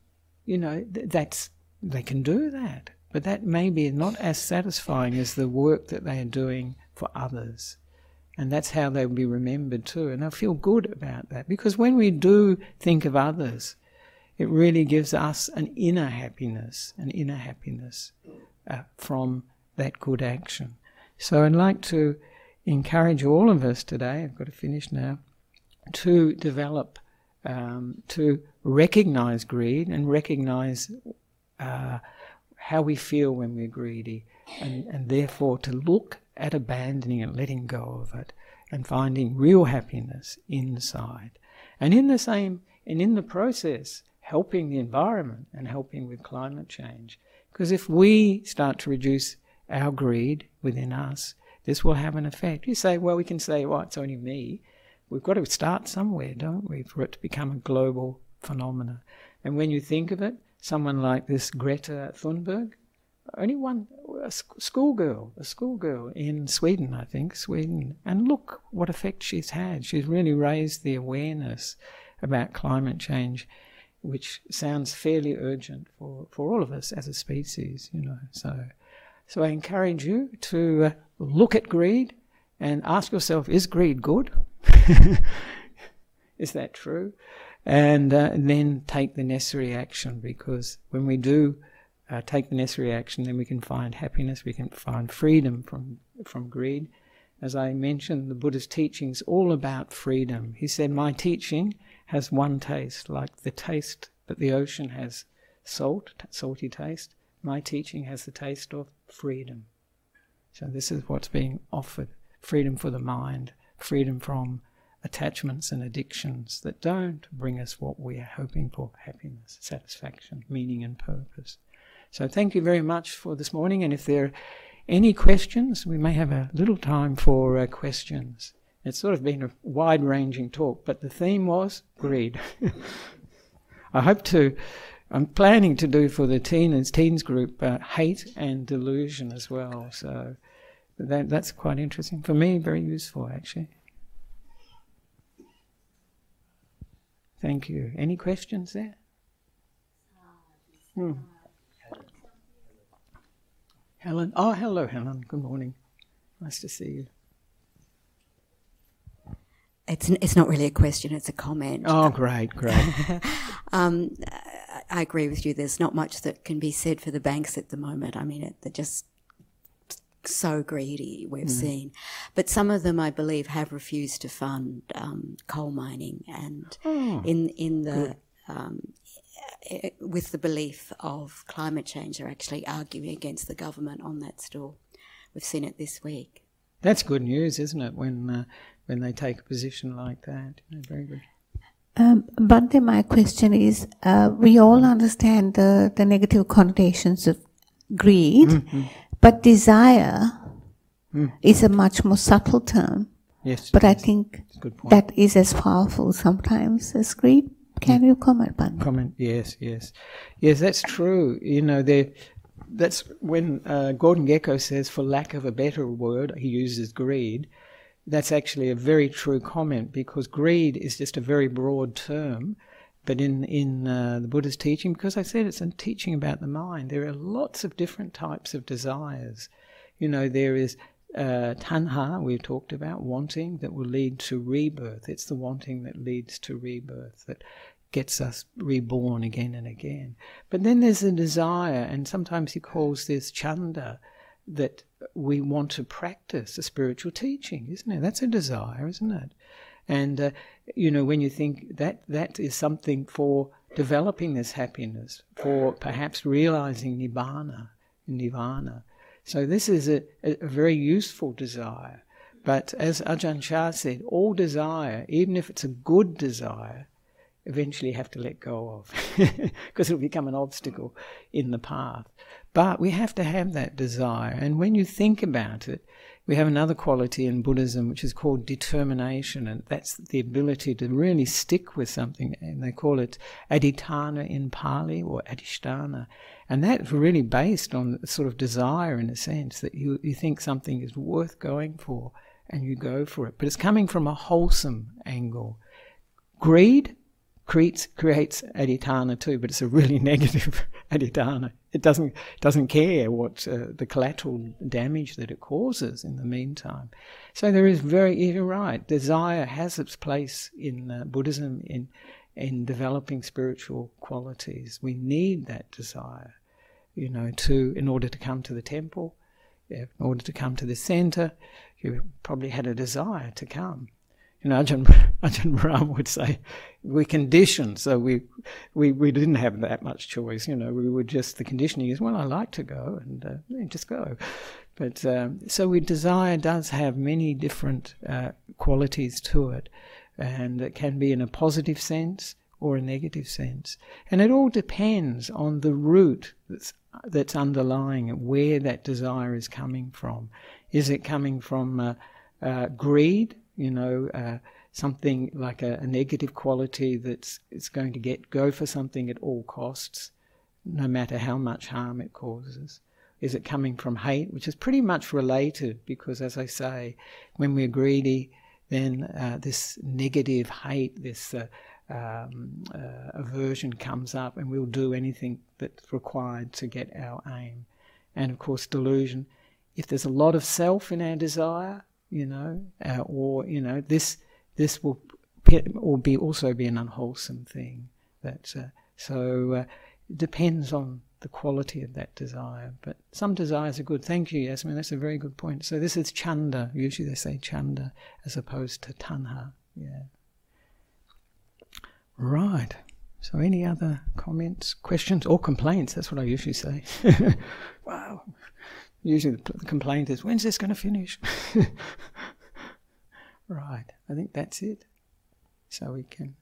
you know, th- that's they can do that, but that may be not as satisfying as the work that they are doing for others. And that's how they'll be remembered too. And I feel good about that because when we do think of others, it really gives us an inner happiness, an inner happiness uh, from that good action. So I'd like to encourage all of us today, I've got to finish now, to develop, um, to recognize greed and recognize uh, how we feel when we're greedy, and, and therefore to look at abandoning and letting go of it and finding real happiness inside. And in the same, and in the process, helping the environment and helping with climate change. Because if we start to reduce our greed within us, this will have an effect. You say, well, we can say, well, it's only me. We've got to start somewhere, don't we, for it to become a global phenomenon. And when you think of it, someone like this Greta Thunberg, only one a schoolgirl, a schoolgirl in Sweden, I think, Sweden, and look what effect she's had. She's really raised the awareness about climate change, which sounds fairly urgent for, for all of us as a species, you know. So, so I encourage you to uh, look at greed and ask yourself: Is greed good? is that true? And, uh, and then take the necessary action because when we do uh, take the necessary action, then we can find happiness, we can find freedom from, from greed. As I mentioned, the Buddha's teaching is all about freedom. He said, My teaching has one taste, like the taste that the ocean has salt, salty taste. My teaching has the taste of freedom. So, this is what's being offered freedom for the mind, freedom from attachments and addictions that don't bring us what we are hoping for happiness, satisfaction, meaning, and purpose. So thank you very much for this morning. And if there are any questions, we may have a little time for uh, questions. It's sort of been a wide ranging talk, but the theme was greed. I hope to, I'm planning to do for the teens, teens group uh, hate and delusion as well. So that, that's quite interesting. For me, very useful actually. Thank you. Any questions there? Hmm. Helen. Oh, hello, Helen. Good morning. Nice to see you. It's it's not really a question; it's a comment. Oh, great, great. um, I agree with you. There's not much that can be said for the banks at the moment. I mean, they're just so greedy. We've mm. seen, but some of them, I believe, have refused to fund um, coal mining, and oh, in in the um, uh, with the belief of climate change are actually arguing against the government on that store. We've seen it this week. That's good news, isn't it? When uh, when they take a position like that, you know, very good. Um, but then my question is: uh, we all understand the the negative connotations of greed, mm-hmm. But desire mm. is a much more subtle term. Yes, but I think that is as powerful sometimes as greed. Can you comment on Comment, yes, yes. Yes, that's true. You know, that's when uh, Gordon Gekko says, for lack of a better word, he uses greed. That's actually a very true comment because greed is just a very broad term. But in in uh, the Buddha's teaching, because I said it's a teaching about the mind, there are lots of different types of desires. You know, there is uh, tanha, we've talked about, wanting that will lead to rebirth. It's the wanting that leads to rebirth, that gets us reborn again and again. But then there's a desire, and sometimes he calls this chanda, that we want to practice a spiritual teaching, isn't it? That's a desire, isn't it? And uh, you know, when you think that that is something for developing this happiness, for perhaps realizing nibbana, nirvana. So this is a, a very useful desire. But as Ajahn Chah said, all desire, even if it's a good desire, eventually have to let go of because it'll become an obstacle in the path. But we have to have that desire. And when you think about it, we have another quality in Buddhism which is called determination, and that's the ability to really stick with something. And they call it adhitthana in Pali or adhisthana. And that's really based on sort of desire in a sense that you, you think something is worth going for and you go for it. But it's coming from a wholesome angle. Greed creates, creates adhitthana too, but it's a really negative It doesn't doesn't care what uh, the collateral damage that it causes in the meantime. So there is very you're right. Desire has its place in uh, Buddhism in in developing spiritual qualities. We need that desire, you know, to in order to come to the temple, in order to come to the center. You probably had a desire to come you know, Ajahn, Ajahn Brahm would say, we're conditioned, so we, we, we didn't have that much choice, you know, we were just, the conditioning is, well, I like to go, and uh, just go. But um, so we desire does have many different uh, qualities to it, and it can be in a positive sense or a negative sense. And it all depends on the root that's, that's underlying where that desire is coming from. Is it coming from uh, uh greed? You know, uh, something like a, a, negative quality that's it's going to get go for something at all costs, no matter how much harm it causes. Is it coming from hate, which is pretty much related because, as I say, when we're greedy, then uh, this negative hate, this uh, um, uh, aversion comes up, and we'll do anything that's required to get our aim. And of course, delusion. If there's a lot of self in our desire, you know, uh, or you know, this this will will be also be an unwholesome thing. That uh, so uh, it depends on the quality of that desire. But some desires are good. Thank you, Yasmin. That's a very good point. So this is chanda. Usually they say chanda as opposed to tanha. Yeah. Right. So any other comments, questions, or complaints? That's what I usually say. wow. Usually the, complaint is, when's this going to finish? right, I think that's it. So we can.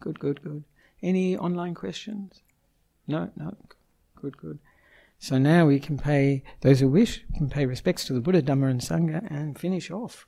Good, good, good. Any online questions? No, no. Good, good. So now we can pay, those who wish, can pay respects to the Buddha, Dhamma, and Sangha and finish off.